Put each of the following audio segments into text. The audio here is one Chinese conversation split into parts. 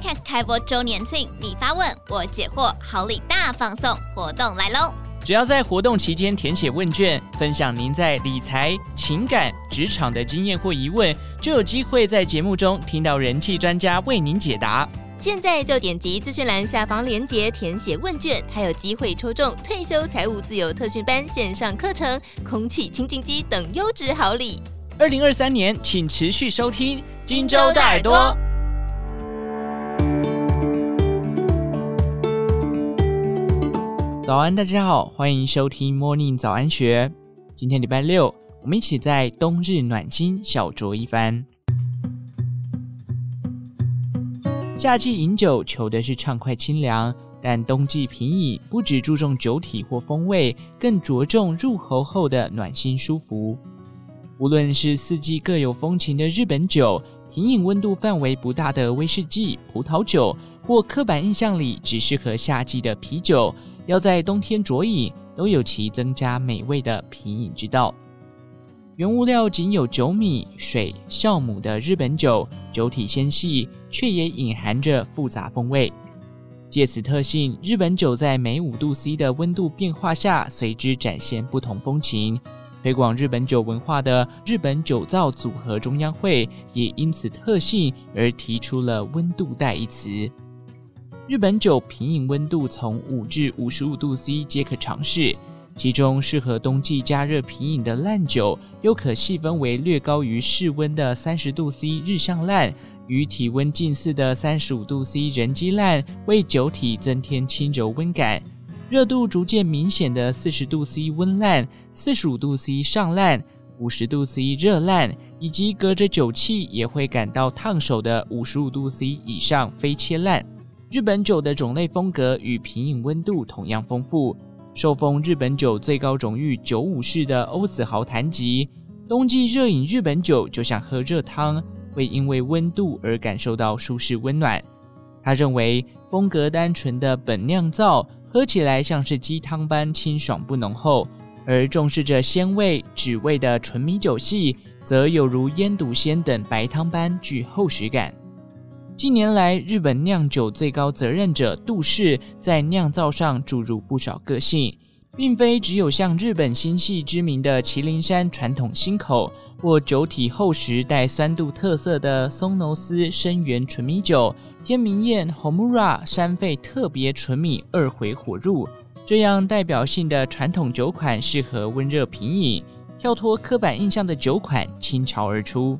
Podcast 开播周年庆，你发问我解惑，好礼大放送活动来喽！只要在活动期间填写问卷，分享您在理财、情感、职场的经验或疑问，就有机会在节目中听到人气专家为您解答。现在就点击资讯栏下方链接填写问卷，还有机会抽中退休财务自由特训班线上课程、空气清净机等优质好礼。二零二三年，请持续收听荆州大耳朵。早安，大家好，欢迎收听 Morning 早安学。今天礼拜六，我们一起在冬日暖心小酌一番。夏季饮酒求的是畅快清凉，但冬季品饮不只注重酒体或风味，更着重入喉后的暖心舒服。无论是四季各有风情的日本酒，品饮温度范围不大的威士忌、葡萄酒，或刻板印象里只适合夏季的啤酒，要在冬天酌饮，都有其增加美味的品饮之道。原物料仅有酒米、水、酵母的日本酒，酒体纤细，却也隐含着复杂风味。借此特性，日本酒在每五度 C 的温度变化下，随之展现不同风情。推广日本酒文化的日本酒造组合中央会，也因此特性而提出了“温度带”一词。日本酒品饮温度从五至五十五度 C 皆可尝试。其中适合冬季加热品饮的烂酒，又可细分为略高于室温的三十度 C 日向烂，与体温近似的三十五度 C 人机烂，为酒体增添轻柔温感；热度逐渐明显的四十度 C 温烂、四十五度 C 上烂、五十度 C 热烂，以及隔着酒气也会感到烫手的五十五度 C 以上非切烂。日本酒的种类风格与品饮温度同样丰富。受封日本酒最高荣誉九五式的欧子豪谈及，冬季热饮日本酒就像喝热汤，会因为温度而感受到舒适温暖。他认为风格单纯的本酿造喝起来像是鸡汤般清爽不浓厚，而重视着鲜味、脂味的纯米酒系，则有如腌笃鲜等白汤般具厚实感。近年来，日本酿酒最高责任者杜氏在酿造上注入不少个性，并非只有像日本新系知名的麒麟山传统新口，或酒体厚实带酸度特色的松浓斯生源纯米酒、天明宴 Homura 山肺特别纯米二回火入这样代表性的传统酒款，适合温热品饮，跳脱刻板印象的酒款倾巢而出。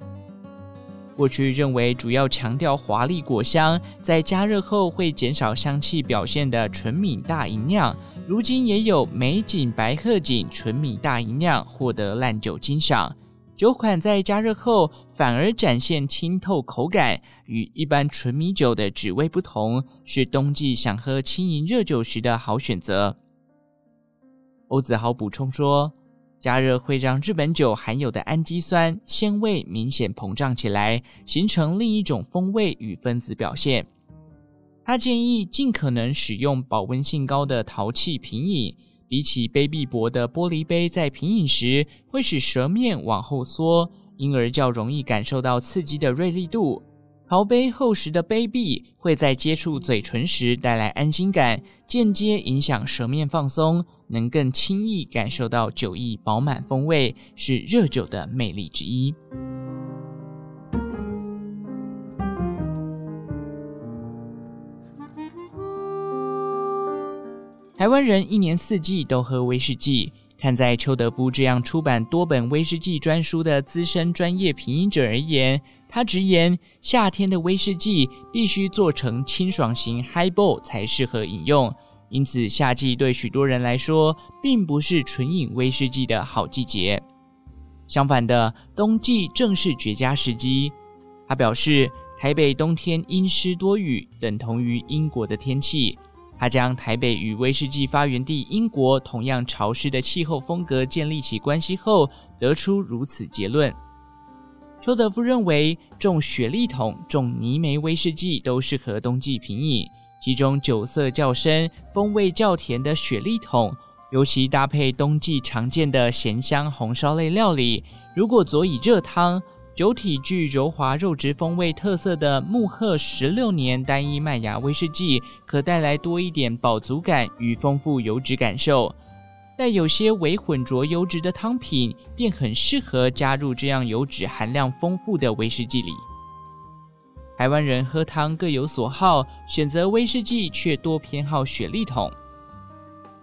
过去认为主要强调华丽果香，在加热后会减少香气表现的纯米大吟酿，如今也有美景白鹤井纯米大吟酿获得烂酒金赏。酒款在加热后反而展现清透口感，与一般纯米酒的滋味不同，是冬季想喝轻盈热酒时的好选择。欧子豪补充说。加热会让日本酒含有的氨基酸鲜味明显膨胀起来，形成另一种风味与分子表现。他建议尽可能使用保温性高的陶器品饮，比起杯壁薄的玻璃杯，在品饮时会使舌面往后缩，因而较容易感受到刺激的锐利度。陶杯厚实的杯壁会在接触嘴唇时带来安心感，间接影响舌面放松，能更轻易感受到酒意饱满风味，是热酒的魅力之一。台湾人一年四季都喝威士忌，看在邱德夫这样出版多本威士忌专书的资深专业品饮者而言。他直言，夏天的威士忌必须做成清爽型 highball 才适合饮用，因此夏季对许多人来说，并不是纯饮威士忌的好季节。相反的，冬季正是绝佳时机。他表示，台北冬天阴湿多雨，等同于英国的天气。他将台北与威士忌发源地英国同样潮湿的气候风格建立起关系后，得出如此结论。邱德夫认为，种雪莉桶、种泥煤威士忌都适合冬季品饮。其中酒色较深、风味较甜的雪莉桶，尤其搭配冬季常见的咸香红烧类料理，如果佐以热汤，酒体具柔滑肉质风味特色的慕赫十六年单一麦芽威士忌，可带来多一点饱足感与丰富油脂感受。带有些微混浊油脂的汤品，便很适合加入这样油脂含量丰富的威士忌里。台湾人喝汤各有所好，选择威士忌却多偏好雪莉桶。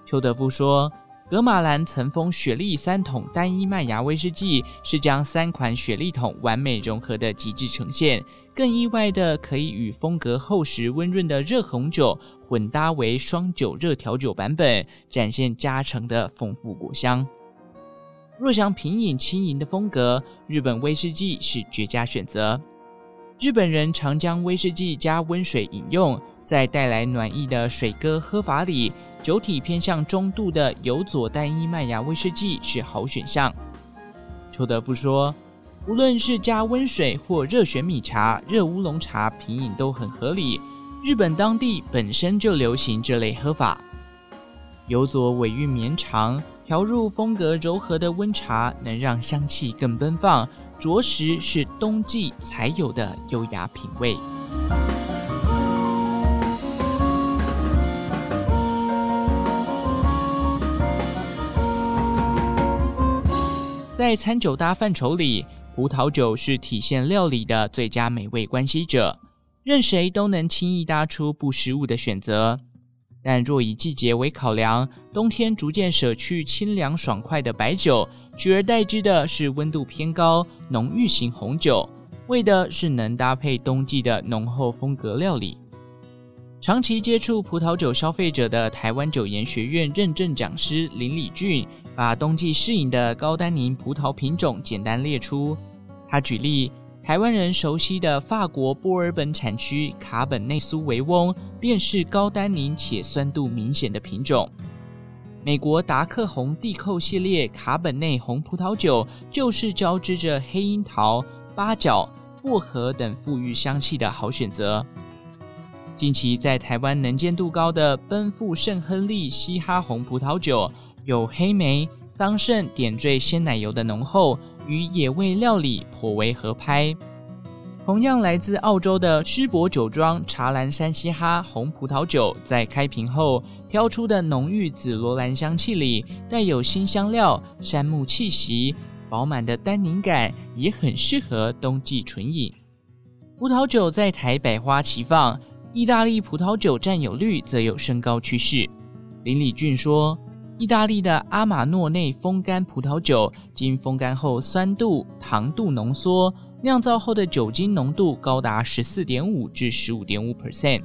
邱德夫说。格玛兰曾封雪莉三桶单一麦芽威士忌是将三款雪莉桶完美融合的极致呈现，更意外的可以与风格厚实温润的热红酒混搭为双酒热调酒版本，展现加成的丰富果香。若想品饮轻盈的风格，日本威士忌是绝佳选择。日本人常将威士忌加温水饮用，在带来暖意的水哥喝法里。酒体偏向中度的有佐单一麦芽威士忌是好选项。邱德夫说：“无论是加温水或热选米茶、热乌龙茶，品饮都很合理。日本当地本身就流行这类喝法。有佐尾韵绵长，调入风格柔和的温茶，能让香气更奔放，着实是冬季才有的优雅品味。”在餐酒搭范畴里，葡萄酒是体现料理的最佳美味关系者，任谁都能轻易搭出不失误的选择。但若以季节为考量，冬天逐渐舍去清凉爽快的白酒，取而代之的是温度偏高、浓郁型红酒，为的是能搭配冬季的浓厚风格料理。长期接触葡萄酒消费者的台湾酒研学院认证讲师林礼俊。把冬季适应的高单宁葡萄品种简单列出。他举例，台湾人熟悉的法国波尔本产区卡本内苏维翁，便是高单宁且酸度明显的品种。美国达克红地寇系列卡本内红葡萄酒，就是交织着黑樱桃、八角、薄荷等馥郁香气的好选择。近期在台湾能见度高的奔富圣亨利嘻哈红葡萄酒。有黑莓、桑葚点缀鲜奶油的浓厚，与野味料理颇为合拍。同样来自澳洲的施伯酒庄茶兰山嘻哈红葡萄酒，在开瓶后飘出的浓郁紫罗兰香气里，带有新香料、杉木气息，饱满的单宁感，也很适合冬季纯饮。葡萄酒在台百花齐放，意大利葡萄酒占有率则有升高趋势。林礼俊说。意大利的阿马诺内风干葡萄酒，经风干后酸度、糖度浓缩，酿造后的酒精浓度高达十四点五至十五点五 percent。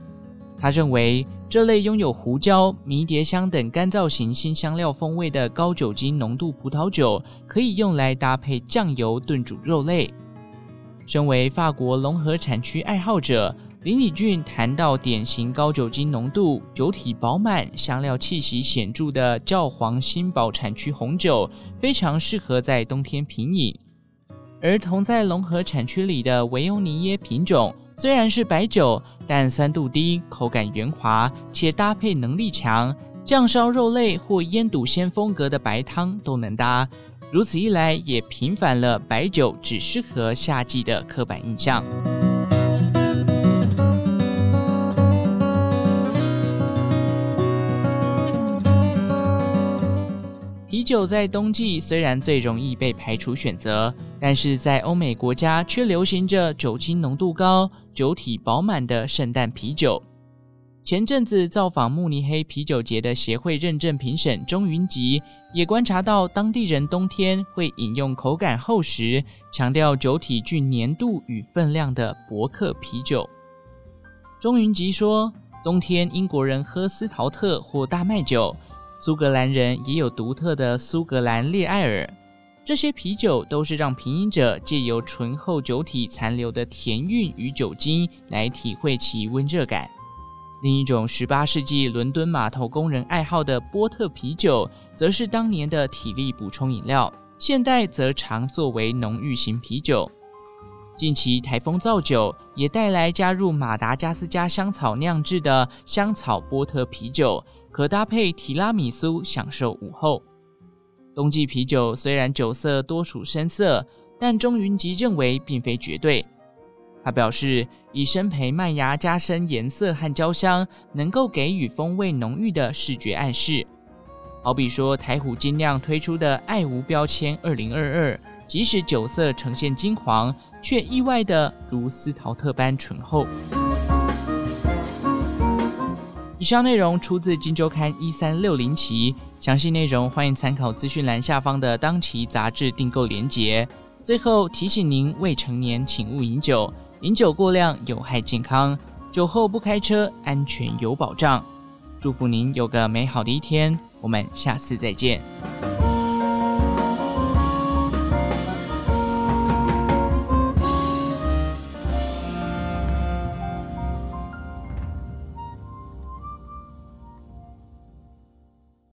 他认为，这类拥有胡椒、迷迭香等干燥型新香料风味的高酒精浓度葡萄酒，可以用来搭配酱油炖煮肉类。身为法国龙河产区爱好者。林礼俊谈到，典型高酒精浓度、酒体饱满、香料气息显著的教皇新堡产区红酒，非常适合在冬天品饮。而同在龙河产区里的维欧尼耶品种，虽然是白酒，但酸度低、口感圆滑，且搭配能力强，酱烧肉类或腌笃鲜风格的白汤都能搭。如此一来，也平反了白酒只适合夏季的刻板印象。啤酒在冬季虽然最容易被排除选择，但是在欧美国家却流行着酒精浓度高、酒体饱满的圣诞啤酒。前阵子造访慕尼黑啤酒节的协会认证评审钟云吉，也观察到当地人冬天会饮用口感厚实、强调酒体具粘度与分量的伯克啤酒。钟云吉说，冬天英国人喝斯陶特或大麦酒。苏格兰人也有独特的苏格兰烈艾尔，这些啤酒都是让品饮者借由醇厚酒体残留的甜韵与酒精来体会其温热感。另一种18世纪伦敦码头工人爱好的波特啤酒，则是当年的体力补充饮料，现代则常作为浓郁型啤酒。近期台风造酒也带来加入马达加斯加香草酿制的香草波特啤酒。可搭配提拉米苏享受午后。冬季啤酒虽然酒色多属深色，但钟云吉认为并非绝对。他表示，以深培麦芽加深颜色和焦香，能够给予风味浓郁的视觉暗示。好比说，台虎精酿推出的爱无标签二零二二，即使酒色呈现金黄，却意外的如斯陶特般醇厚。以上内容出自《金周刊》一三六零期，详细内容欢迎参考资讯栏下方的当期杂志订购链接。最后提醒您：未成年请勿饮酒。饮酒过量有害健康，酒后不开车，安全有保障。祝福您有个美好的一天，我们下次再见。